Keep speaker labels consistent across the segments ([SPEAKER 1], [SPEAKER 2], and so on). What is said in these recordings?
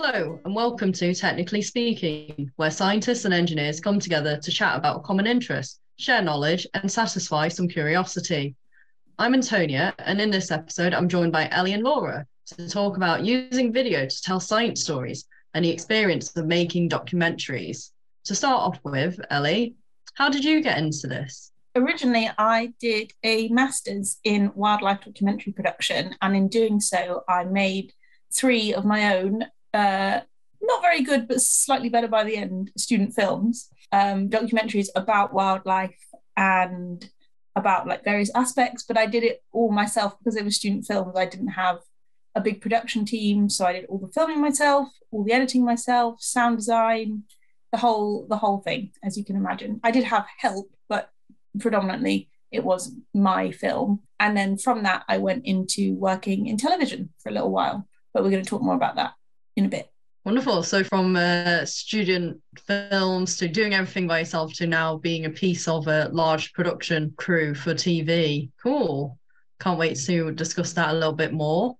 [SPEAKER 1] Hello, and welcome to Technically Speaking, where scientists and engineers come together to chat about a common interest, share knowledge, and satisfy some curiosity. I'm Antonia, and in this episode, I'm joined by Ellie and Laura to talk about using video to tell science stories and the experience of making documentaries. To start off with, Ellie, how did you get into this?
[SPEAKER 2] Originally, I did a master's in wildlife documentary production, and in doing so, I made three of my own, uh, not very good, but slightly better by the end, student films, um, documentaries about wildlife and about like various aspects. But I did it all myself because it was student films. I didn't have a big production team, so I did all the filming myself, all the editing myself, sound design, the whole the whole thing, as you can imagine. I did have help, but predominantly it was my film. And then from that, I went into working in television for a little while. But we're going to talk more about that in a bit.
[SPEAKER 1] Wonderful. So, from uh, student films to doing everything by yourself to now being a piece of a large production crew for TV. Cool. Can't wait to discuss that a little bit more.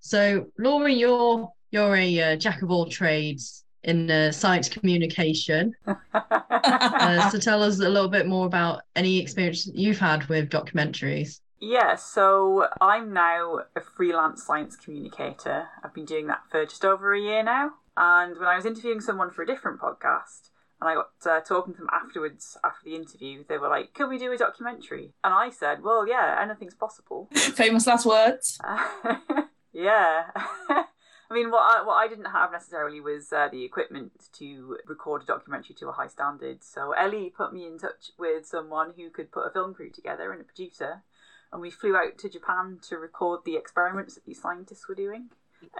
[SPEAKER 1] So, Laura, you're you're a uh, jack of all trades in uh, science communication. uh, so tell us a little bit more about any experience you've had with documentaries.
[SPEAKER 3] Yeah, so I'm now a freelance science communicator. I've been doing that for just over a year now. And when I was interviewing someone for a different podcast, and I got uh, talking to them afterwards after the interview, they were like, "Can we do a documentary?" And I said, "Well, yeah, anything's possible."
[SPEAKER 2] Famous last words.
[SPEAKER 3] yeah. I mean, what I, what I didn't have necessarily was uh, the equipment to record a documentary to a high standard. So Ellie put me in touch with someone who could put a film crew together and a producer, and we flew out to Japan to record the experiments that these scientists were doing.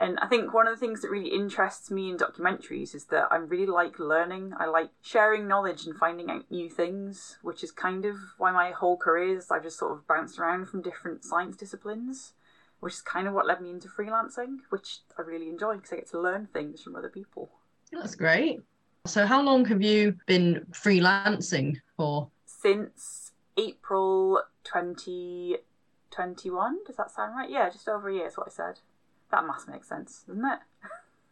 [SPEAKER 3] And I think one of the things that really interests me in documentaries is that I really like learning. I like sharing knowledge and finding out new things, which is kind of why my whole career is I've just sort of bounced around from different science disciplines which is kind of what led me into freelancing, which I really enjoy because I get to learn things from other people.
[SPEAKER 1] That's great. So, how long have you been freelancing for?
[SPEAKER 3] Since April 2021. Does that sound right? Yeah, just over a year is what I said. That must make sense, doesn't it?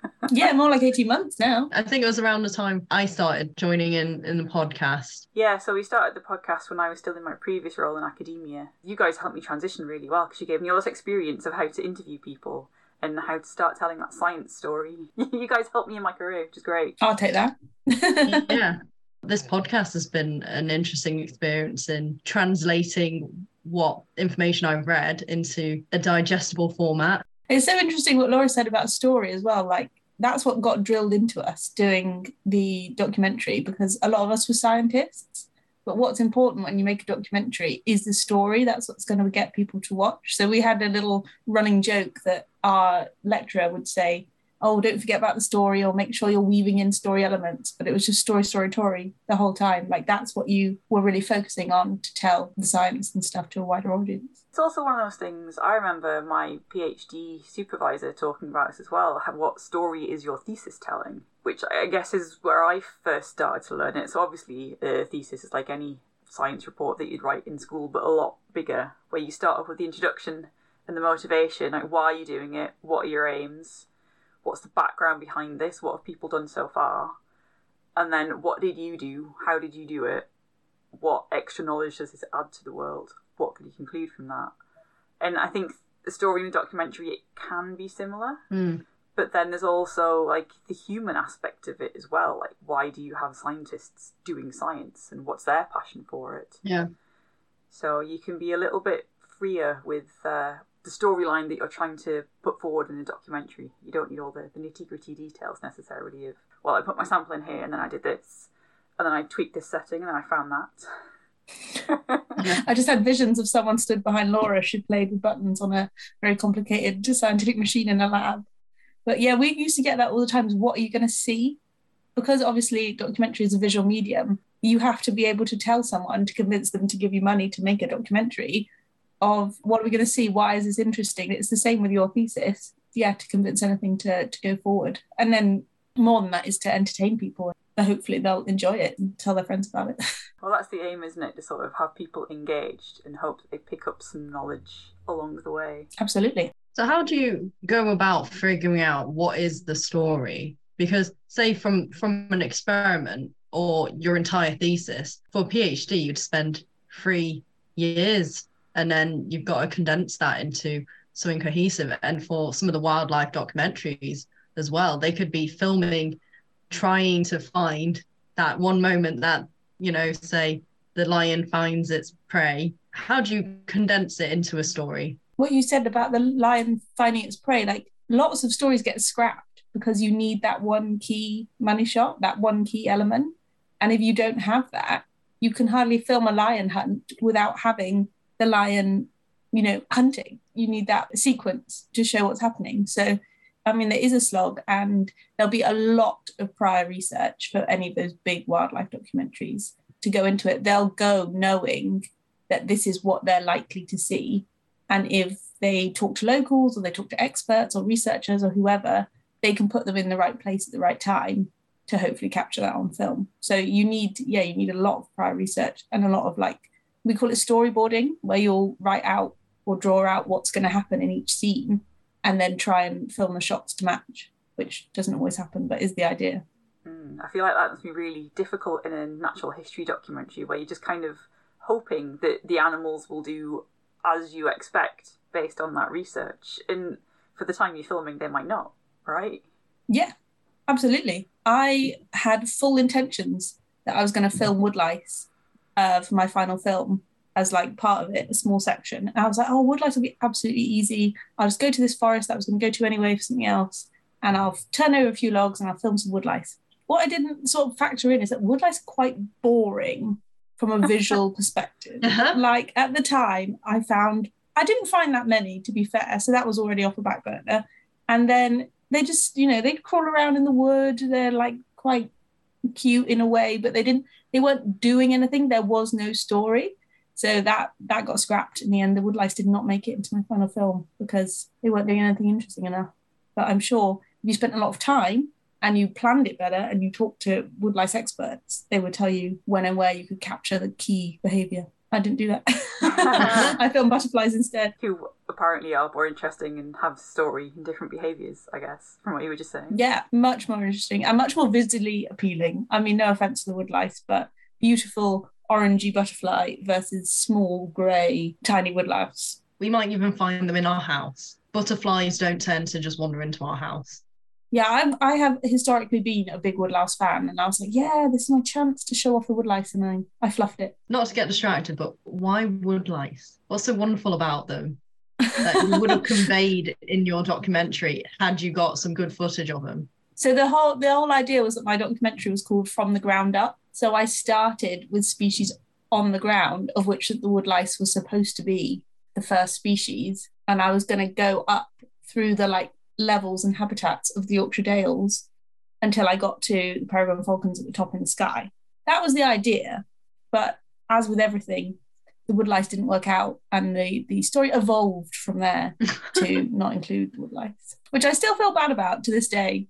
[SPEAKER 2] yeah, more like 18 months now.
[SPEAKER 1] I think it was around the time I started joining in in the podcast.
[SPEAKER 3] Yeah, so we started the podcast when I was still in my previous role in academia. You guys helped me transition really well because you gave me all this experience of how to interview people and how to start telling that science story. you guys helped me in my career, which is great.
[SPEAKER 2] I'll take that.
[SPEAKER 1] yeah. This podcast has been an interesting experience in translating what information I've read into a digestible format
[SPEAKER 2] it's so interesting what Laura said about story as well. Like that's what got drilled into us doing the documentary because a lot of us were scientists. But what's important when you make a documentary is the story. That's what's going to get people to watch. So we had a little running joke that our lecturer would say, oh, don't forget about the story or make sure you're weaving in story elements. But it was just story, story, story the whole time. Like that's what you were really focusing on to tell the science and stuff to a wider audience.
[SPEAKER 3] It's also one of those things. I remember my PhD supervisor talking about this as well. What story is your thesis telling? Which I guess is where I first started to learn it. So obviously, a thesis is like any science report that you'd write in school, but a lot bigger, where you start off with the introduction and the motivation, like why are you doing it, what are your aims, what's the background behind this? What have people done so far? And then what did you do? How did you do it? What extra knowledge does this add to the world? What could you conclude from that? And I think the story in the documentary it can be similar.
[SPEAKER 1] Mm.
[SPEAKER 3] But then there's also like the human aspect of it as well. Like why do you have scientists doing science and what's their passion for it?
[SPEAKER 1] Yeah.
[SPEAKER 3] So you can be a little bit freer with uh, the storyline that you're trying to put forward in a documentary. You don't need all the, the nitty gritty details necessarily of, well, I put my sample in here and then I did this, and then I tweaked this setting and then I found
[SPEAKER 2] that. I just had visions of someone stood behind Laura. She played with buttons on a very complicated scientific machine in a lab. But yeah, we used to get that all the time. What are you going to see? Because obviously, documentary is a visual medium. You have to be able to tell someone to convince them to give you money to make a documentary of what are we going to see? Why is this interesting? It's the same with your thesis. Yeah, to convince anything to, to go forward. And then more than that is to entertain people. Hopefully they'll enjoy it and tell their friends about it.
[SPEAKER 3] Well, that's the aim, isn't it? To sort of have people engaged and hope that they pick up some knowledge along the way.
[SPEAKER 2] Absolutely.
[SPEAKER 1] So how do you go about figuring out what is the story? Because say from from an experiment or your entire thesis for a PhD, you'd spend three years and then you've got to condense that into something cohesive. And for some of the wildlife documentaries as well, they could be filming, trying to find that one moment that, you know, say the lion finds its prey. How do you condense it into a story?
[SPEAKER 2] What you said about the lion finding its prey, like lots of stories get scrapped because you need that one key money shot, that one key element. And if you don't have that, you can hardly film a lion hunt without having the lion, you know, hunting. You need that sequence to show what's happening. So, I mean, there is a slog, and there'll be a lot of prior research for any of those big wildlife documentaries to go into it. They'll go knowing that this is what they're likely to see. And if they talk to locals or they talk to experts or researchers or whoever, they can put them in the right place at the right time to hopefully capture that on film. So you need, yeah, you need a lot of prior research and a lot of like, we call it storyboarding, where you'll write out or draw out what's going to happen in each scene and then try and film the shots to match, which doesn't always happen, but is the idea.
[SPEAKER 3] Mm, I feel like that must be really difficult in a natural history documentary where you're just kind of hoping that the animals will do as you expect based on that research. And for the time you're filming, they might not, right?
[SPEAKER 2] Yeah, absolutely. I had full intentions that I was going to film woodlice uh, for my final film as like part of it, a small section. And I was like, oh, woodlice will be absolutely easy. I'll just go to this forest that I was going to go to anyway for something else, and I'll turn over a few logs and I'll film some woodlice. What I didn't sort of factor in is that woodlice are quite boring from a visual perspective.
[SPEAKER 1] Uh-huh.
[SPEAKER 2] Like at the time, I found I didn't find that many to be fair, so that was already off the back burner. And then they just, you know, they crawl around in the wood. They're like quite cute in a way, but they didn't, they weren't doing anything. There was no story. So that that got scrapped in the end. The woodlice did not make it into my final film because they weren't doing anything interesting enough. But I'm sure if you spent a lot of time and you planned it better and you talked to woodlice experts, they would tell you when and where you could capture the key behavior. I didn't do that. I filmed butterflies instead.
[SPEAKER 3] Who apparently are more interesting and have story and different behaviours, I guess, from what you were just saying.
[SPEAKER 2] Yeah, much more interesting and much more visually appealing. I mean, no offense to the woodlice, but beautiful orangey butterfly versus small grey tiny woodlouse.
[SPEAKER 1] We might even find them in our house. Butterflies don't tend to just wander into our house.
[SPEAKER 2] Yeah, I'm, I have historically been a big woodlouse fan, and I was like, yeah, this is my chance to show off the woodlice, and I, I fluffed it.
[SPEAKER 1] Not to get distracted, but why woodlice? What's so wonderful about them that you would have conveyed in your documentary had you got some good footage of them?
[SPEAKER 2] So the whole the whole idea was that my documentary was called From the Ground Up. So I started with species on the ground, of which the woodlice was supposed to be the first species, and I was going to go up through the like levels and habitats of the Yorkshire Dales until I got to the peregrine falcons at the top in the sky. That was the idea, but as with everything, the woodlice didn't work out, and the the story evolved from there to not include the woodlice, which I still feel bad about to this day.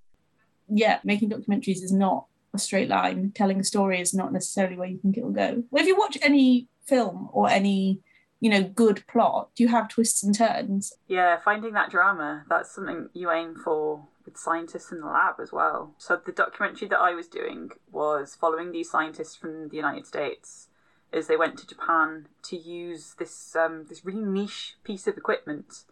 [SPEAKER 2] Yeah, making documentaries is not a straight line. Telling a story is not necessarily where you think it will go. If you watch any film or any you know good plot you have twists and turns
[SPEAKER 3] Yeah, finding that drama, that's something you aim for with scientists in the lab as well. So the documentary that I was doing was following these scientists from the United States as they went to Japan to use this um, this really niche piece of equipment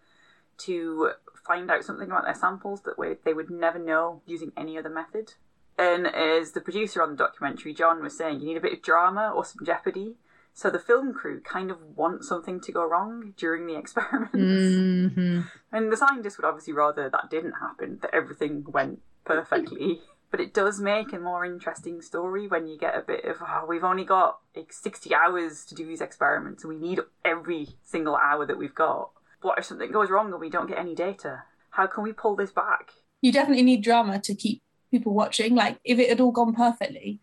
[SPEAKER 3] to find out something about their samples that way they would never know using any other method. And as the producer on the documentary, John, was saying, you need a bit of drama or some jeopardy. So the film crew kind of want something to go wrong during the experiments.
[SPEAKER 1] Mhm.
[SPEAKER 3] And the scientists would obviously rather that didn't happen, that everything went perfectly. But it does make a more interesting story when you get a bit of, oh, we've only got like 60 hours to do these experiments and we need every single hour that we've got. What if something goes wrong and we don't get any data? How can we pull this back?
[SPEAKER 2] you definitely need drama to keep people watching like if it had all gone perfectly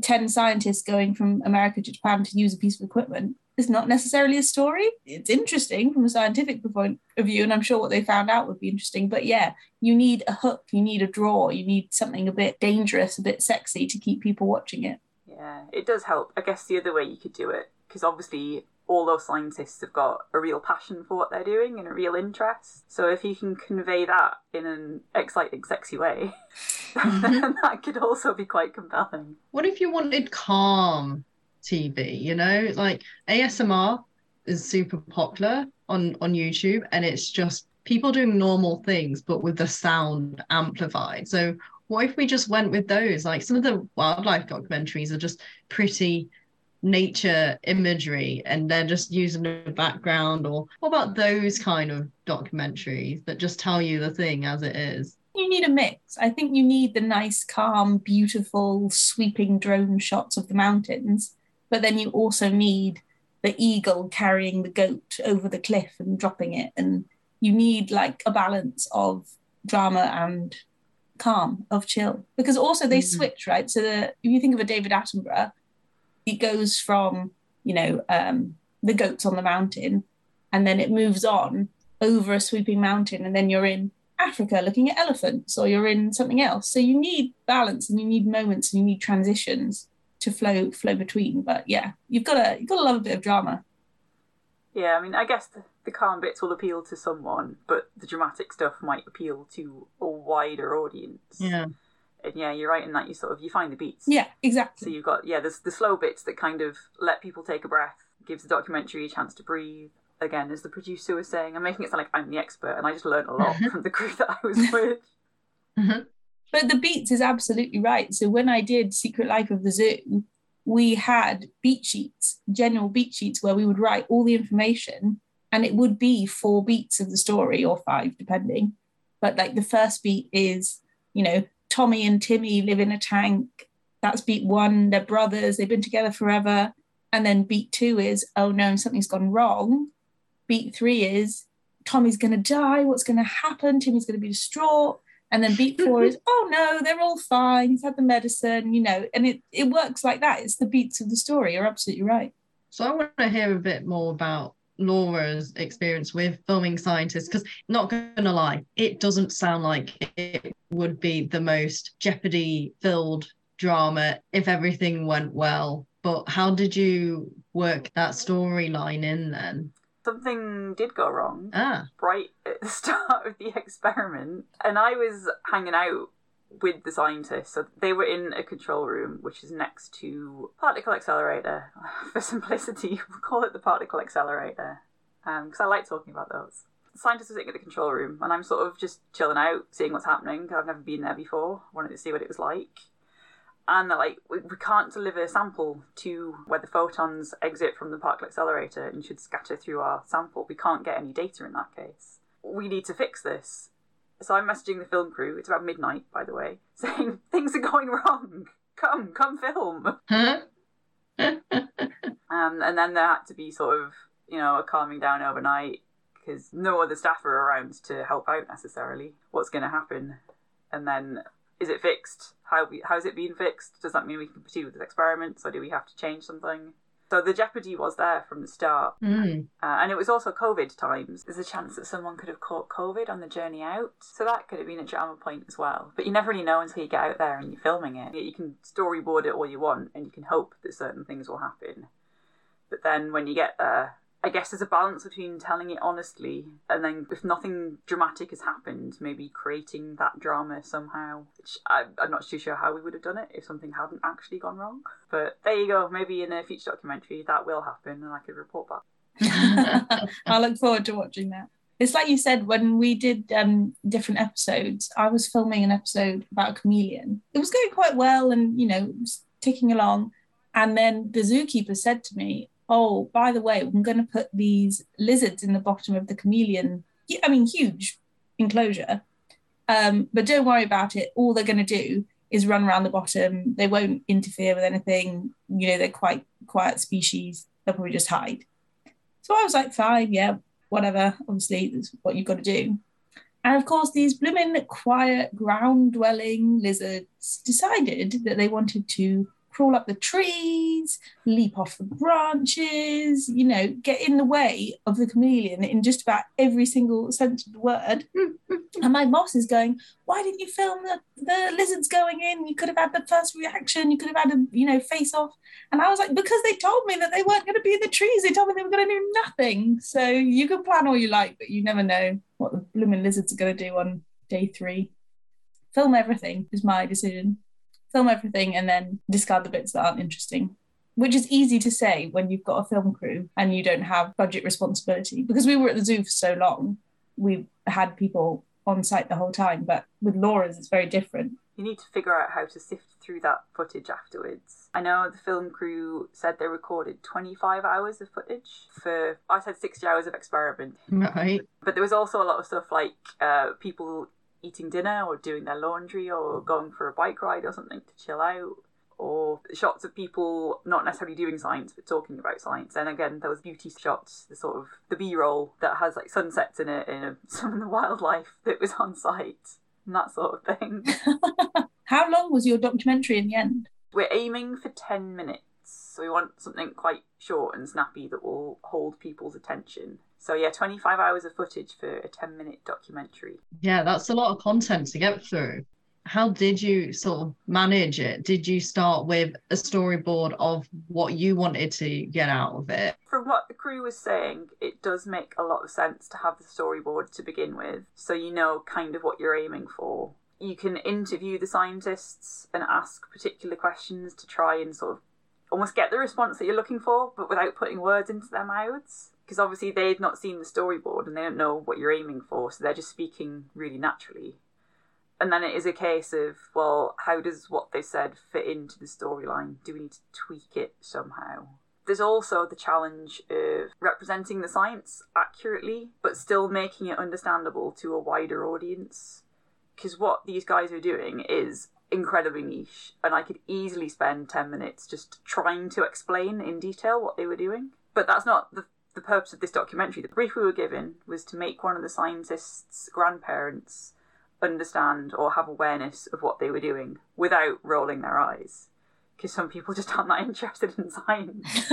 [SPEAKER 2] 10 scientists going from america to japan to use a piece of equipment is not necessarily a story. It's interesting from a scientific point of view and i'm sure what they found out would be interesting. But yeah you need a hook you need a draw you need something a bit dangerous a bit sexy to keep people watching it.
[SPEAKER 3] Yeah, it does help. I guess the other way you could do it, because obviously all those scientists have got a real passion for what they're doing and a real interest. So if you can convey that in an exciting, sexy way, mm-hmm. then that could also be quite compelling.
[SPEAKER 1] What if you wanted calm TV? You know, like ASMR is super popular on on YouTube, and it's just people doing normal things but with the sound amplified. So what if we just went with those? Like some of the wildlife documentaries are just pretty nature imagery and they're just using the background or what about those kind of documentaries that just tell you the thing as it is?
[SPEAKER 2] You need a mix. I think you need the nice calm beautiful sweeping drone shots of the mountains but then you also need the eagle carrying the goat over the cliff and dropping it. And you need like a balance of drama and calm of chill. Because also they mm-hmm. switch right? So the if you think of a david attenborough it goes from you know um, the goats on the mountain and then it moves on over a sweeping mountain and then you're in africa looking at elephants or you're in something else. So you need balance and you need moments and you need transitions to flow flow between. But yeah you've got to you've got to love a bit of drama.
[SPEAKER 3] Yeah i mean i guess the, the calm bits will appeal to someone but the dramatic stuff might appeal to a wider audience.
[SPEAKER 1] Yeah
[SPEAKER 3] and yeah, you're right in that you sort of you find the beats.
[SPEAKER 2] Yeah, exactly.
[SPEAKER 3] So you've got yeah, there's the slow bits that kind of let people take a breath, gives the documentary a chance to breathe. Again, as the producer was saying, I'm making it sound like I'm the expert, and I just learned a lot from the crew that I was with.
[SPEAKER 2] Mm-hmm. But the beats is absolutely right. So when I did Secret Life of the Zoo, we had beat sheets, general beat sheets, where we would write all the information, and it would be four beats of the story or five, depending. But like the first beat is, you know, Tommy and Timmy live in a tank. That's beat one. They're brothers. They've been together forever. And then beat two is, oh no, something's gone wrong. Beat three is, Tommy's going to die. What's going to happen? Timmy's going to be distraught. And then beat four is, oh no, they're all fine. He's had the medicine, you know, and it, it works like that. It's the beats of the story. You're absolutely right.
[SPEAKER 1] So I want to hear a bit more about Laura's experience with filming scientists because not gonna lie it doesn't sound like it would be the most jeopardy filled drama if everything went well but how did you work that storyline in then
[SPEAKER 3] something did go wrong
[SPEAKER 1] ah.
[SPEAKER 3] right at the start of the experiment and i was hanging out with the scientists. So they were in a control room, which is next to particle accelerator. For simplicity, we'll call it the particle accelerator, because um, I like talking about those. The scientists are sitting at the control room, and I'm sort of just chilling out, seeing what's happening. I've never been there before. Wanted to see what it was like. And they're like, we, we can't deliver a sample to where the photons exit from the particle accelerator and should scatter through our sample. We can't get any data in that case. We need to fix this so I'm messaging the film crew. It's about midnight, by the way, saying things are going wrong. Come, come film. um, and then there had to be sort of, you know, a calming down overnight because no other staff are around to help out necessarily. What's going to happen? And then, is it fixed? How how's it being fixed? Does that mean we can proceed with this experiment? So do we have to change something? So the jeopardy was there from the start.
[SPEAKER 1] Mm.
[SPEAKER 3] Uh, and it was also COVID times. There's a chance that someone could have caught COVID on the journey out. So that could have been a drama point as well. But you never really know until you get out there and you're filming it. You can storyboard it all you want and you can hope that certain things will happen. But then when you get there, I guess there's a balance between telling it honestly and then if nothing dramatic has happened, maybe creating that drama somehow. Which I, I'm not too sure how we would have done it if something hadn't actually gone wrong. But there you go. Maybe in a future documentary that will happen and I could report back.
[SPEAKER 2] I look forward to watching that. It's like you said when we did um, different episodes. I was filming an episode about a chameleon. It was going quite well, and you know, ticking along. And then the zookeeper said to me, oh, by the way, I'm going to put these lizards in the bottom of the chameleon. I mean, huge enclosure. Um, but don't worry about it. All they're going to do is run around the bottom. They won't interfere with anything. You know, they're quite quiet species. They'll probably just hide. So I was like, fine, yeah, whatever. Obviously, that's what you've got to do. And of course, these blooming quiet ground dwelling lizards decided that they wanted to crawl up the trees, leap off the branches, you know, get in the way of the chameleon in just about every single sense of the word. and my boss is going, Why didn't you film the, the lizards going in? You could have had the first reaction, you could have had a, you know, face off. And I was like, Because they told me that they weren't going to be in the trees. They told me they were going to do nothing. So you can plan all you like, but you never know what the blooming lizards are going to do on day three. Film everything is my decision film everything and then discard the bits that aren't interesting which is easy to say when you've got a film crew and you don't have budget responsibility because we were at the zoo for so long we had people on site the whole time but with laura's it's very different
[SPEAKER 3] you need to figure out how to sift through that footage afterwards. I know the film crew said they recorded 25 hours of footage for, I said 60 hours of experiment.
[SPEAKER 1] Right.
[SPEAKER 3] But there was also a lot of stuff like uh, people eating dinner or doing their laundry or going for a bike ride or something to chill out or shots of people not necessarily doing science but talking about science. And again there was beauty shots the sort of the b-roll that has like sunsets in it and some of the wildlife that was on site and that sort of thing.
[SPEAKER 2] How long was your documentary in the end?
[SPEAKER 3] We're aiming for 10 minutes. So we want something quite short and snappy that will hold people's attention so yeah, 25 hours of footage for a 10 minute documentary.
[SPEAKER 1] Yeah, that's a lot of content to get through. How did you sort of manage it? Did you start with a storyboard of what you wanted to get out of it?
[SPEAKER 3] From what the crew was saying, it does make a lot of sense to have the storyboard to begin with, so you know kind of what you're aiming for. You can interview the scientists and ask particular questions to try and sort of almost get the response that you're looking for, but without putting words into their mouths because obviously they've not seen the storyboard and they don't know what you're aiming for, so they're just speaking really naturally. And then it is a case of, well, how does what they said fit into the storyline? Do we need to tweak it somehow? There's also the challenge of representing the science accurately, but still making it understandable to a wider audience. Because what these guys are doing is incredibly niche, and I could easily spend 10 minutes just trying to explain in detail what they were doing. But that's not the the purpose of this documentary. The brief we were given was to make one of the scientists' grandparents understand or have awareness of what they were doing without rolling their eyes. Because some people just aren't that interested in science.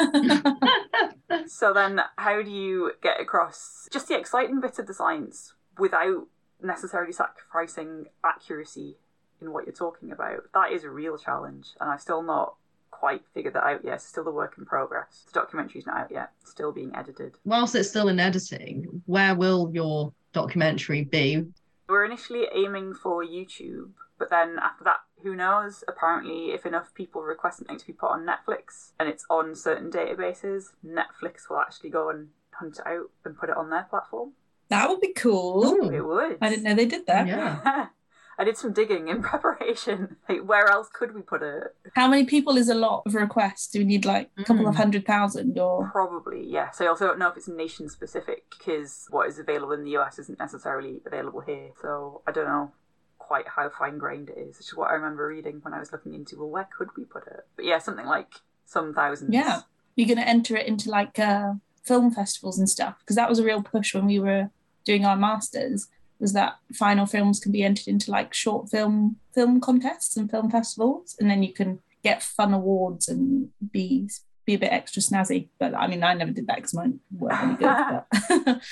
[SPEAKER 3] so then, how do you get across just the exciting bits of the science without necessarily sacrificing accuracy in what you're talking about? That is a real challenge, and I've still not quite figured that out yet. It's still a work in progress. The documentary's not out yet, it's still being edited.
[SPEAKER 1] Whilst it's still in editing, where will your documentary be?
[SPEAKER 3] We're initially aiming for YouTube, but then after that, who knows? Apparently, if enough people request something to be put on Netflix and it's on certain databases, Netflix will actually go and hunt it out and put it on their platform.
[SPEAKER 2] That would be cool.
[SPEAKER 1] Ooh.
[SPEAKER 3] It would.
[SPEAKER 2] I didn't know they did that.
[SPEAKER 1] Yeah.
[SPEAKER 3] I did some digging in preparation. Like, where else could we put it?
[SPEAKER 2] How many people is a lot of requests? Do we need like a couple of
[SPEAKER 1] Mm.
[SPEAKER 2] hundred thousand or?
[SPEAKER 3] Probably, yes. I also don't know if it's nation specific because what is available in the US isn't necessarily available here. So I don't know quite how fine grained it is, which is what I remember reading when I was looking into, well, where could we put it? But yeah, something like some thousands.
[SPEAKER 2] Yeah. You're going to enter it into like uh, film festivals and stuff because that was a real push when we were doing our masters. Was that final films can be entered into like short film film contests and film festivals, and then you can get fun awards and be be a bit extra snazzy. But I mean, I never did that because mine weren't any good.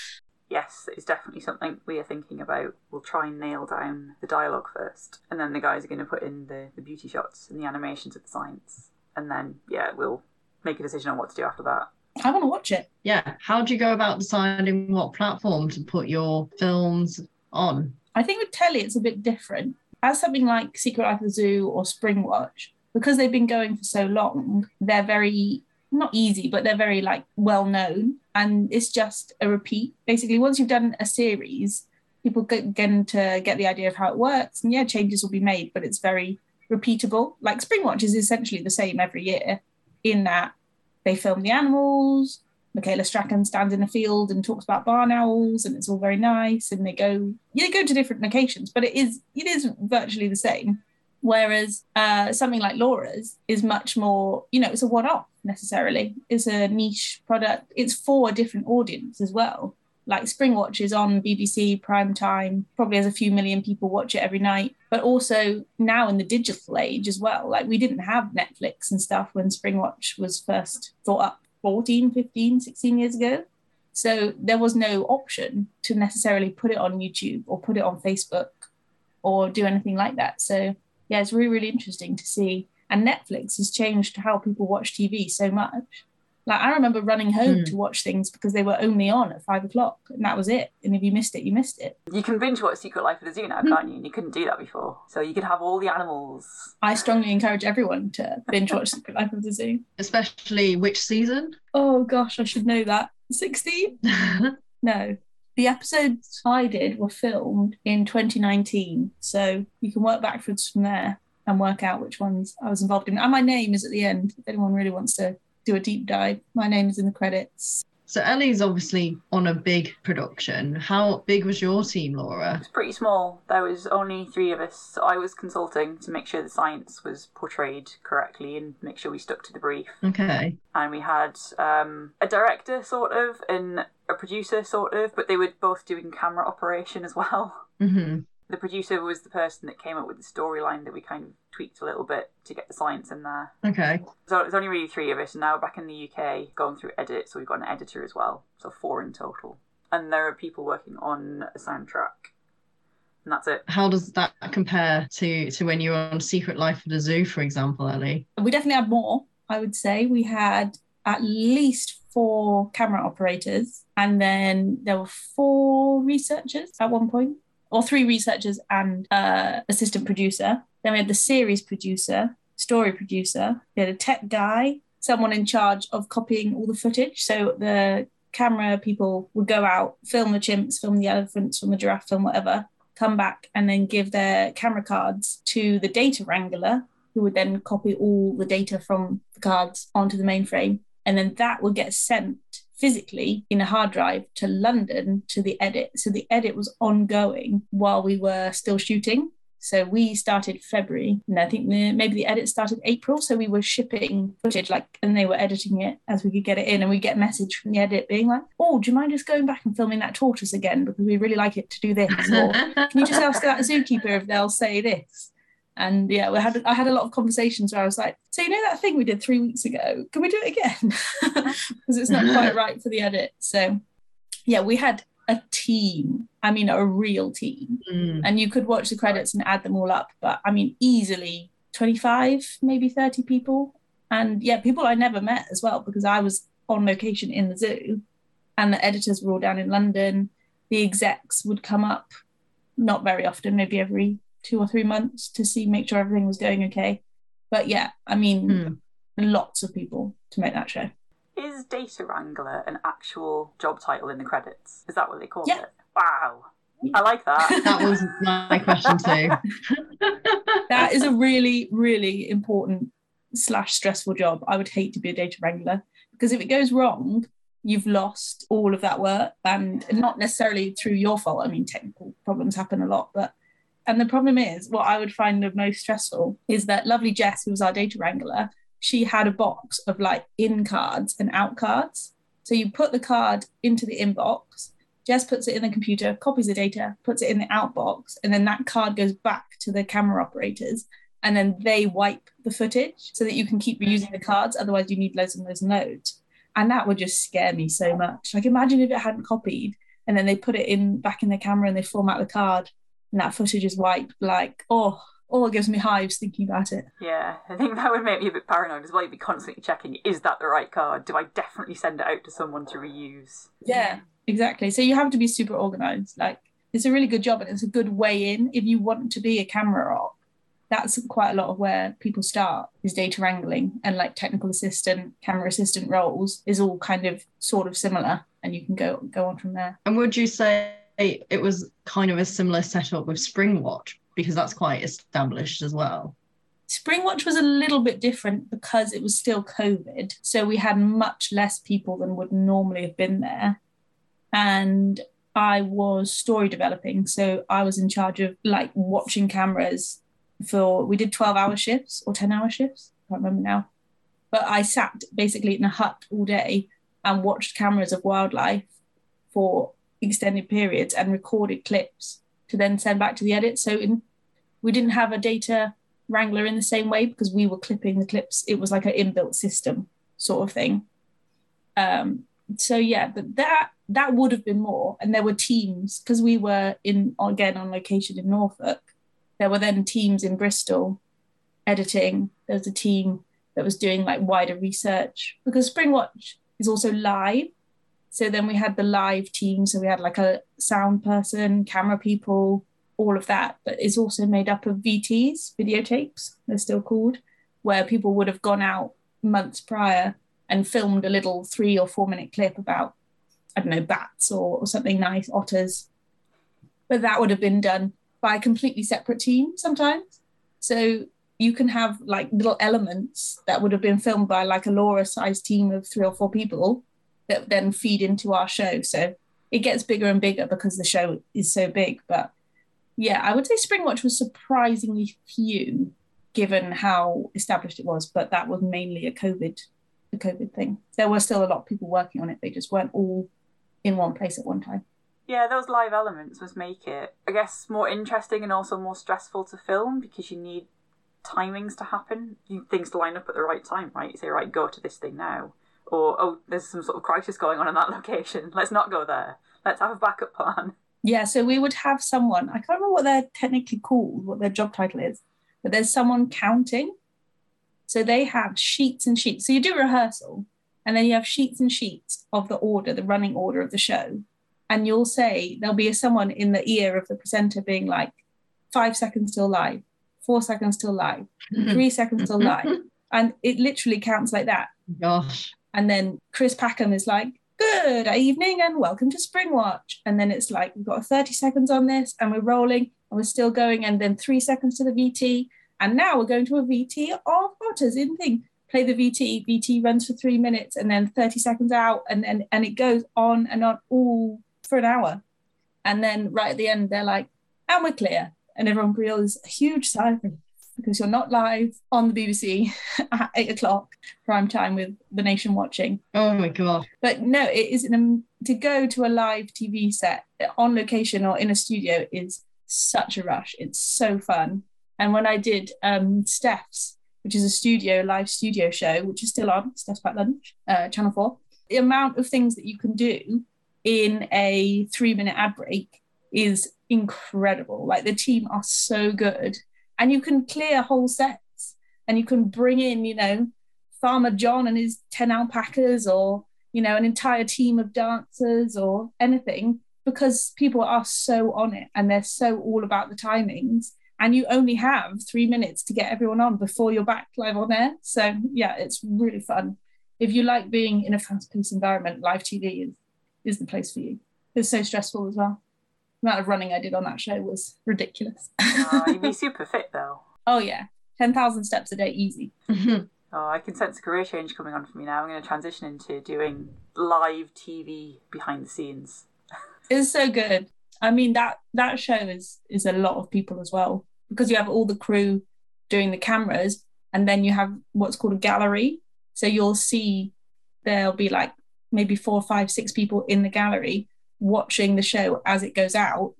[SPEAKER 3] Yes, it's definitely something we are thinking about. We'll try and nail down the dialogue first, and then the guys are going to put in the, the beauty shots and the animations of the science. And then, yeah, we'll make a decision on what to do after that.
[SPEAKER 2] I want to watch it.
[SPEAKER 1] Yeah. How do you go about deciding what platform to put your films on?
[SPEAKER 2] I think with telly, it's a bit different. As something like Secret Life of the Zoo or Springwatch, because they've been going for so long, they're very not easy, but they're very like well known, and it's just a repeat. Basically, once you've done a series, people get, get to get the idea of how it works, and yeah, changes will be made, but it's very repeatable. Like Springwatch is essentially the same every year, in that they film the animals. Michaela Strachan stands in a field and talks about barn owls, and it's all very nice. And they go, they go to different locations, but it is it is virtually the same. Whereas uh, something like Laura's is much more, you know, it's a one-off necessarily. It's a niche product. It's for a different audience as well, Like Springwatch is on BBC prime time, probably has a few million people watch it every night. But also now in the digital age as well, like we didn't have Netflix and stuff when Springwatch was first thought up 14, 15, 16 years ago. So there was no option to necessarily put it on YouTube or put it on Facebook or do anything like that. So yeah, it's really, really interesting to see. And Netflix has changed how people watch TV so much. Like I remember running home
[SPEAKER 1] Mm.
[SPEAKER 2] to watch things because they were only on at five o'clock and that was it. And if you missed it, you missed it.
[SPEAKER 3] You can binge watch Secret Life of the Zoo now,
[SPEAKER 2] Hmm.
[SPEAKER 3] can't you? And you couldn't do that before. So you could have all the animals.
[SPEAKER 2] I strongly encourage everyone to binge watch Secret Life of the Zoo.
[SPEAKER 1] Especially which season?
[SPEAKER 2] Oh gosh, I should know that. 16? No. The episodes I did were filmed in 2019. So you can work backwards from there and work out which ones I was involved in. And my name is at the end if anyone really wants to do a deep dive. My name is in the credits.
[SPEAKER 1] so Ellie's obviously on a big production. How big was your team, Laura?
[SPEAKER 3] It's pretty small. There was only three of us. So I was consulting to make sure the science was portrayed correctly and make sure we stuck to the brief.
[SPEAKER 1] Okay.
[SPEAKER 3] And we had um, a director, sort of, and a producer, sort of, but they were both doing camera operation as well.
[SPEAKER 1] hmm
[SPEAKER 3] The producer was the person that came up with the storyline that we kind of tweaked a little bit to get the science in there.
[SPEAKER 1] Okay.
[SPEAKER 3] So there's only really three of us, and now we're back in the UK going through edit, so we've got an editor as well. So four in total. And there are people working on a soundtrack. And that's it.
[SPEAKER 1] How does that compare to to when you were on Secret Life of the Zoo, for example, Ellie?
[SPEAKER 2] We definitely had more, I would say. We had at least four camera operators, and then there were four researchers at one point, or three researchers and uh, assistant producer. Then we had the series producer, story producer. We had a tech guy, someone in charge of copying all the footage. So the camera people would go out, film the chimps, film the elephants, film the giraffe, film whatever, come back and then give their camera cards to the data wrangler, who would then copy all the data from the cards onto the mainframe. And then that would get sent physically in a hard drive to London to the edit. So the edit was ongoing while we were still shooting. So we started February, and I think the, maybe the edit started April. So we were shipping footage, like, and they were editing it as we could get it in. And we get a message from the edit being like, "Oh, do you mind just going back and filming that tortoise again because we really like it to do this?" Or can you just ask that zookeeper if they'll say this? And yeah, we had I had a lot of conversations where I was like, so you know that thing we did three weeks ago, can we do it again? Because it's not quite right for the edit. So yeah, we had a team. I mean, a real team,
[SPEAKER 1] Mm.
[SPEAKER 2] and you could watch the credits and add them all up. But I mean, easily twenty five, maybe thirty people, and yeah, people I never met as well because I was on location in the zoo, and the editors were all down in London. The execs would come up, not very often, maybe every two or three months to see make sure everything was going okay. But yeah, I mean,
[SPEAKER 1] Mm.
[SPEAKER 2] lots of people to make that show.
[SPEAKER 3] Is Data Wrangler an actual job title in the credits? Is that what they call
[SPEAKER 2] Yeah.
[SPEAKER 3] it? Wow. I like that.
[SPEAKER 1] That was my question too.
[SPEAKER 2] That is a really, really important slash stressful job. I would hate to be a data wrangler because if it goes wrong, you've lost all of that work and not necessarily through your fault. I mean, technical problems happen a lot, but and the problem is what I would find the most stressful is that lovely Jess, who was our data wrangler, she had a box of like in cards and out cards. So you put the card into the inbox, Jess puts it in the computer, copies the data, puts it in the outbox, and then that card goes back to the camera operators. And then they wipe the footage so that you can keep reusing the cards. Otherwise, you need loads and loads and loads. And that would just scare me so much. Like, imagine if it hadn't copied and then they put it in back in the camera and they format the card and that footage is wiped. Like, oh, oh, it gives me hives thinking about it.
[SPEAKER 3] yeah, I think that would make me a bit paranoid as well. You'd be constantly checking, is that the right card? Do I definitely send it out to someone to reuse?
[SPEAKER 2] Yeah, exactly. So you have to be super organized. Like, it's a really good job and it's a good way in if you want to be a camera op. That's quite a lot of where people start is data wrangling and like technical assistant, camera assistant roles is all kind of sort of similar, and you can go go on from there.
[SPEAKER 1] And would you say it was kind of a similar setup with Springwatch because that's quite established as well?
[SPEAKER 2] Springwatch was a little bit different because it was still COVID. So we had much less people than would normally have been there. And I was story developing. So I was in charge of like watching cameras for, we did 12 hour shifts or 10 hour shifts. I can't remember now. But I sat basically in a hut all day and watched cameras of wildlife for extended periods and recorded clips to then send back to the edit. So in, we didn't have a data wrangler in the same way because we were clipping the clips. It was like an inbuilt system sort of thing. Um, so yeah, but that that would have been more. And there were teams because we were in again on location in Norfolk. There were then teams in Bristol editing. There was a team that was doing like wider research because Springwatch is also live. So then we had the live team. So we had like a sound person, camera people, all of that. But it's also made up of VTs, videotapes, they're still called, where people would have gone out months prior and filmed a little three or four minute clip about, I don't know, bats or, or something nice, otters. But that would have been done by a completely separate team sometimes. So you can have like little elements that would have been filmed by like a Laura sized team of three or four people that then feed into our show. So it gets bigger and bigger because the show is so big. But yeah, I would say Springwatch was surprisingly few given how established it was, but that was mainly a COVID the COVID thing. There were still a lot of people working on it. They just weren't all in one place at one time.
[SPEAKER 3] Yeah, those live elements was make it, I guess, more interesting and also more stressful to film because you need timings to happen, you things to line up at the right time, right? You say, right, go to this thing now. Or, oh, there's some sort of crisis going on in that location. Let's not go there. Let's have a backup plan.
[SPEAKER 2] Yeah, so we would have someone, I can't remember what they're technically called, what their job title is, but there's someone counting. So they have sheets and sheets. So you do rehearsal, and then you have sheets and sheets of the order, the running order of the show. And you'll say, there'll be someone in the ear of the presenter being like, five seconds till live, four seconds till live, three seconds till live. And it literally counts like that.
[SPEAKER 1] Gosh.
[SPEAKER 2] And then Chris Packham is like, Good evening and welcome to Springwatch. And then it's like, we've got 30 seconds on this and we're rolling and we're still going. And then three seconds to the VT. And now we're going to a VT of otters in thing. Play the VT, VT runs for three minutes and then 30 seconds out. And then and it goes on and on all for an hour. And then right at the end, they're like, and we're clear and everyone breathes a huge sigh of relief because you're not live on the BBC at eight o'clock prime time with the nation watching.
[SPEAKER 1] Oh my god!
[SPEAKER 2] But no, it is an, to go to a live TV set on location or in a studio is such a rush. It's so fun. And when I did um, Steph's, which is a studio live studio show, which is still on Steph's Packed Lunch, uh, Channel Four, the amount of things that you can do in a three minute ad break is incredible. Like the team are so good, and you can clear whole sets, and you can bring in, you know, Farmer John and his ten alpacas, or you know, an entire team of dancers, or anything, because people are so on it, and they're so all about the timings. And you only have three minutes to get everyone on before you're back live on air. So yeah, it's really fun. If you like being in a fast-paced environment, live TV is is the place for you. It's so stressful as well amount of running I did on that show was ridiculous.
[SPEAKER 3] oh, you'd be super fit though.
[SPEAKER 2] Oh yeah, ten thousand steps a day, easy.
[SPEAKER 1] Mm-hmm.
[SPEAKER 3] Oh, I can sense a career change coming on for me now. I'm going to transition into doing live TV behind the scenes.
[SPEAKER 2] it's so good. I mean that that show is is a lot of people as well because you have all the crew doing the cameras, and then you have what's called a gallery. So you'll see there'll be like maybe four, five, six people in the gallery watching the show as it goes out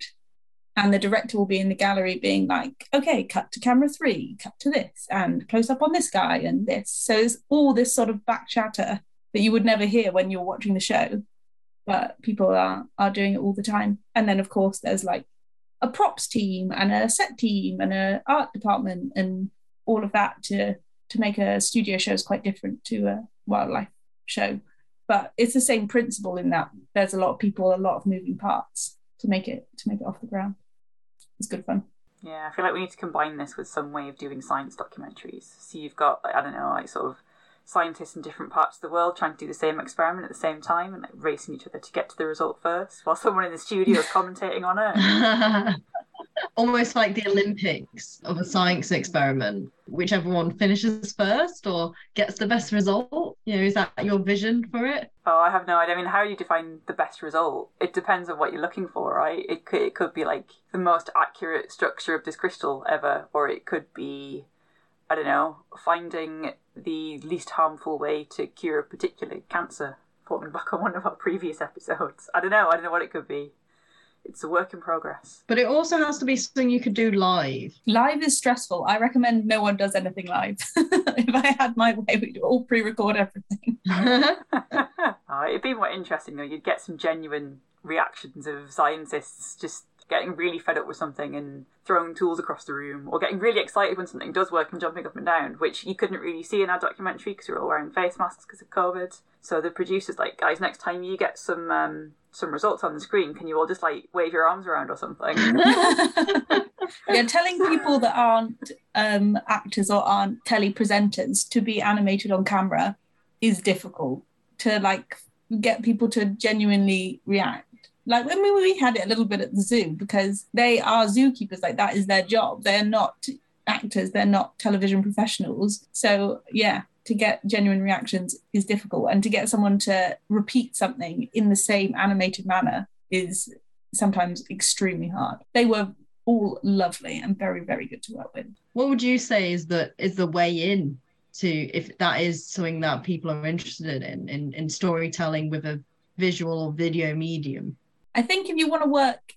[SPEAKER 2] and the director will be in the gallery being like okay cut to camera three cut to this and close up on this guy and this. So there's all this sort of back chatter that you would never hear when you're watching the show but people are are doing it all the time. And then of course there's like a props team and a set team and a art department and all of that to to make a studio show is quite different to a wildlife show but it's the same principle in that there's a lot of people, a lot of moving parts to make it to make it off the ground. It's good fun.
[SPEAKER 3] Yeah, I feel like we need to combine this with some way of doing science documentaries. So you've got, I don't know, like sort of scientists in different parts of the world trying to do the same experiment at the same time and like racing each other to get to the result first, while someone in the studio is commentating on it.
[SPEAKER 1] almost like the Olympics of a science experiment. Whichever one finishes first or gets the best result. You know, is that your vision for it?
[SPEAKER 3] Oh, I have no idea. I mean, how do you define the best result? It depends on what you're looking for, right? It could it could be like the most accurate structure of this crystal ever, or it could be, I don't know, finding the least harmful way to cure a particular cancer reporting back on one of our previous episodes. I don't know. I don't know what it could be. It's a work in progress.
[SPEAKER 1] But it also has to be something you could do live.
[SPEAKER 2] Live is stressful. I recommend no one does anything live. if I had my way, we'd all pre-record everything.
[SPEAKER 3] oh, it'd be more interesting though. You'd get some genuine reactions of scientists just getting really fed up with something and throwing tools across the room, or getting really excited when something does work and jumping up and down, which you couldn't really see in our documentary because we were all wearing face masks because of COVID. So the producers like, guys, next time you get some um, some results on the screen, can you all just like wave your arms around or something?
[SPEAKER 2] yeah, telling people that aren't um, actors or aren't tele presenters to be animated on camera is difficult to like get people to genuinely react like when we, we had it a little bit at the zoo because they are zookeepers, like that is their job. They're not actors, they're not television professionals. So yeah, to get genuine reactions is difficult. And to get someone to repeat something in the same animated manner is sometimes extremely hard. They were all lovely and very, very good to work with.
[SPEAKER 1] What would you say is the is the way in to if that is something that people are interested in in, in storytelling with a visual or video medium?
[SPEAKER 2] I think if you want to work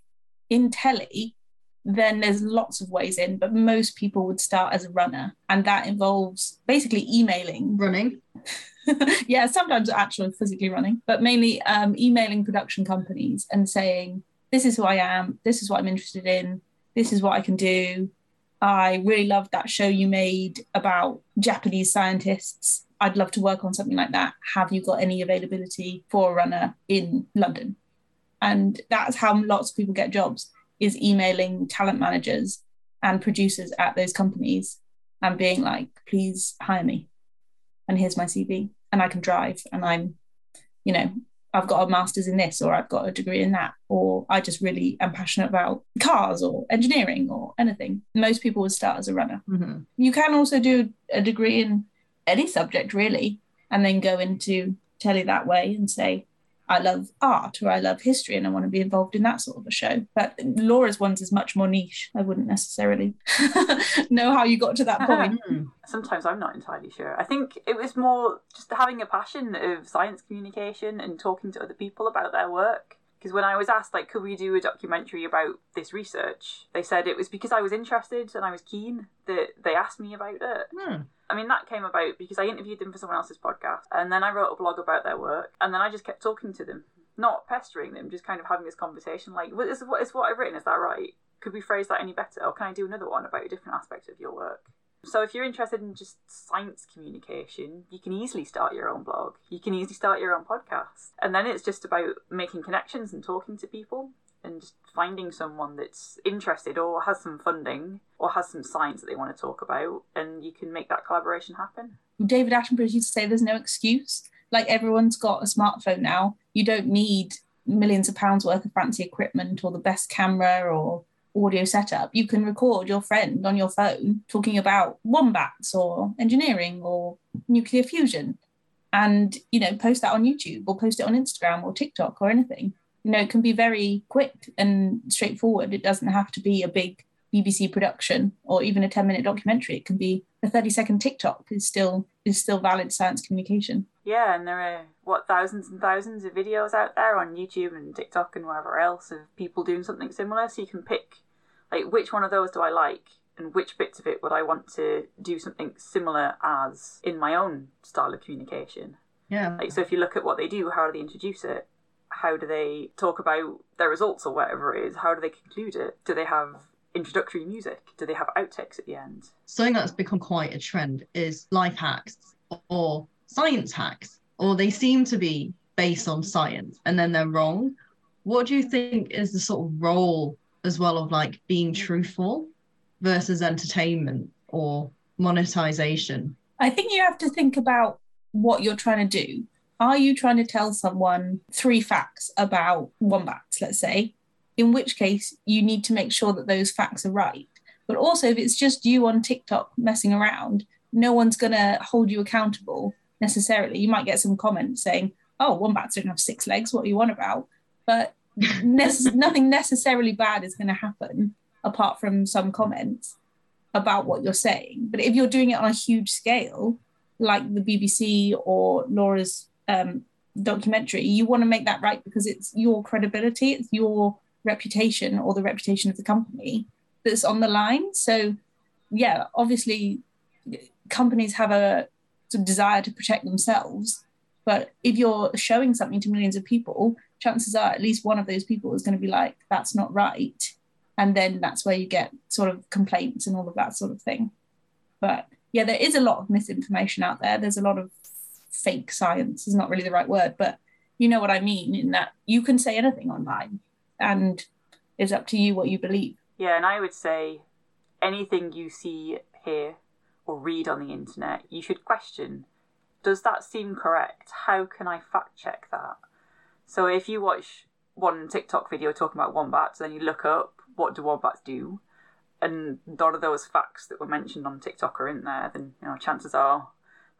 [SPEAKER 2] in telly, then there's lots of ways in, but most people would start as a runner, and that involves basically emailing.
[SPEAKER 1] Running.
[SPEAKER 2] yeah, sometimes actually physically running, but mainly um, emailing production companies and saying, This is who I am, this is what I'm interested in, this is what I can do. I really loved that show you made about Japanese scientists. I'd love to work on something like that. Have you got any availability for a runner in London? And that's how lots of people get jobs is emailing talent managers and producers at those companies and being like please hire me. And here's my cv and i can drive. And i'm you know i've got a master's in this or i've got a degree in that. Or i just really am passionate about cars or engineering or anything. Most people would start as a runner.
[SPEAKER 1] Mm-hmm.
[SPEAKER 2] you can also do a degree in any subject really and then go into telly that way and say I love art or I love history and I want to be involved in that sort of a show. But Laura's ones is much more niche. I wouldn't necessarily know how you got to that point.
[SPEAKER 3] Hmm. Sometimes I'm not entirely sure. I think it was more just having a passion of science communication and talking to other people about their work. Because when I was asked, like, could we do a documentary about this research, they said it was because I was interested and I was keen that they asked me about it.
[SPEAKER 1] Hmm.
[SPEAKER 3] I mean, that came about because I interviewed them for someone else's podcast, and then I wrote a blog about their work, and then I just kept talking to them, not pestering them, just kind of having this conversation. Like, what is what is what I've written? Is that right? Could we phrase that any better, or can I do another one about a different aspect of your work? So, if you're interested in just science communication, you can easily start your own blog. You can easily start your own podcast, and then it's just about making connections and talking to people and just finding someone that's interested or has some funding or has some science that they want to talk about and you can make that collaboration happen.
[SPEAKER 2] David Attenborough used to say there's no excuse. Like everyone's got a smartphone now. You don't need millions of pounds worth of fancy equipment or the best camera or audio setup. You can record your friend on your phone talking about wombats or engineering or nuclear fusion and you know post that on YouTube or post it on Instagram or TikTok or anything you know, it can be very quick and straightforward. It doesn't have to be a big BBC production or even a 10 minute documentary. It can be a 30 second TikTok is still is still valid science communication.
[SPEAKER 3] Yeah, and there are what thousands and thousands of videos out there on YouTube and TikTok and wherever else of people doing something similar. So you can pick like which one of those do I like and which bits of it would I want to do something similar as in my own style of communication.
[SPEAKER 1] Yeah.
[SPEAKER 3] Like so if you look at what they do, how do they introduce it? how do they talk about their results or whatever it is? How do they conclude it? Do they have introductory music? Do they have outtakes at the end?
[SPEAKER 1] Something that's become quite a trend is life hacks or science hacks, or they seem to be based on science and then they're wrong. What do you think is the sort of role as well of like being truthful versus entertainment or monetization?
[SPEAKER 2] I think you have to think about what you're trying to do are you trying to tell someone three facts about wombats, let's say? In which case, you need to make sure that those facts are right. But also, if it's just you on TikTok messing around, no one's going to hold you accountable necessarily. You might get some comments saying, oh, wombats don't have six legs. What are you on about? But nothing necessarily bad is going to happen apart from some comments about what you're saying. But if you're doing it on a huge scale, like the BBC or Laura's um, documentary, you want to make that right because it's your credibility, it's your reputation or the reputation of the company that's on the line. So, yeah, obviously, companies have a sort of desire to protect themselves. But if you're showing something to millions of people, chances are at least one of those people is going to be like, that's not right. And then that's where you get sort of complaints and all of that sort of thing. But yeah, there is a lot of misinformation out there. There's a lot of fake science, is not really the right word, but you know what I mean, in that you can say anything online and it's up to you what you believe.
[SPEAKER 3] Yeah, and I would say anything you see, hear, or read on the internet, you should question does that seem correct? How can I fact check that? So if you watch one TikTok video talking about wombats, then you look up what do wombats do, and none of those facts that were mentioned on TikTok are in there, then you know chances are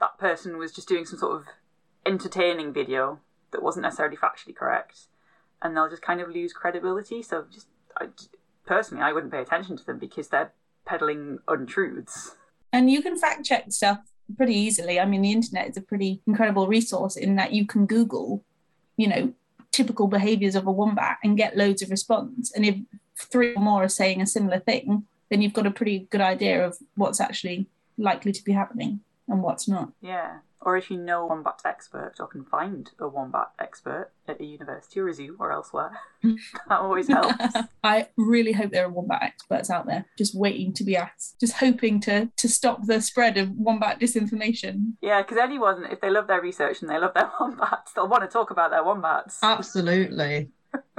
[SPEAKER 3] that person was just doing some sort of entertaining video that wasn't necessarily factually correct, and they'll just kind of lose credibility. So just I, personally, I wouldn't pay attention to them because they're peddling untruths.
[SPEAKER 2] And you can fact check stuff pretty easily. I mean, the internet is a pretty incredible resource in that you can Google, you know, typical behaviors of a wombat and get loads of response. And if three or more are saying a similar thing, then you've got a pretty good idea of what's actually likely to be happening and what's not.
[SPEAKER 3] Yeah. Or if you know a wombat expert or can find a wombat expert at a university or a zoo or elsewhere, that always helps.
[SPEAKER 2] I really hope there are wombat experts out there just waiting to be asked, just hoping to to stop the spread of wombat disinformation.
[SPEAKER 3] Yeah, because anyone, if they love their research and they love their wombats, they'll want to talk about their wombats.
[SPEAKER 1] Absolutely.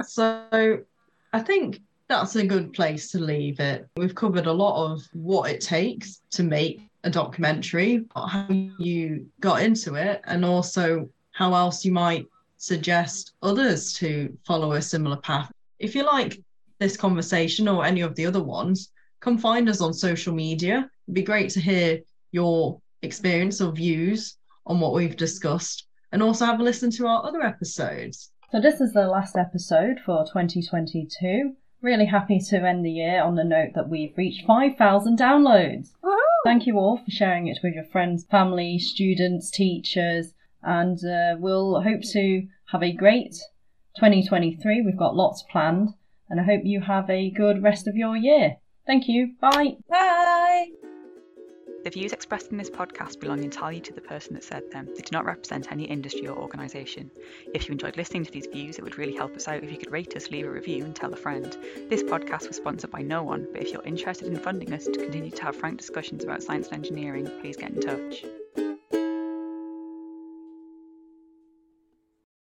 [SPEAKER 1] so I think that's a good place to leave it. We've covered a lot of what it takes to make a documentary, how you got into it, and also how else you might suggest others to follow a similar path. If you like this conversation or any of the other ones, come find us on social media. It'd be great to hear your experience or views on what we've discussed and also have a listen to our other episodes.
[SPEAKER 4] So, this is the last episode for 2022. Really happy to end the year on the note that we've reached 5,000 downloads.
[SPEAKER 3] Woohoo!
[SPEAKER 4] Thank you all for sharing it with your friends, family, students, teachers, and uh, we'll hope to have a great 2023. We've got lots planned, and I hope you have a good rest of your year. Thank you. Bye.
[SPEAKER 2] Bye.
[SPEAKER 5] The views expressed in this podcast belong entirely to the person that said them. They do not represent any industry or organisation. If you enjoyed listening to these views, it would really help us out if you could rate us, leave a review, and tell a friend. This podcast was sponsored by no one, but if you're interested in funding us to continue to have frank discussions about science and engineering, please get in touch.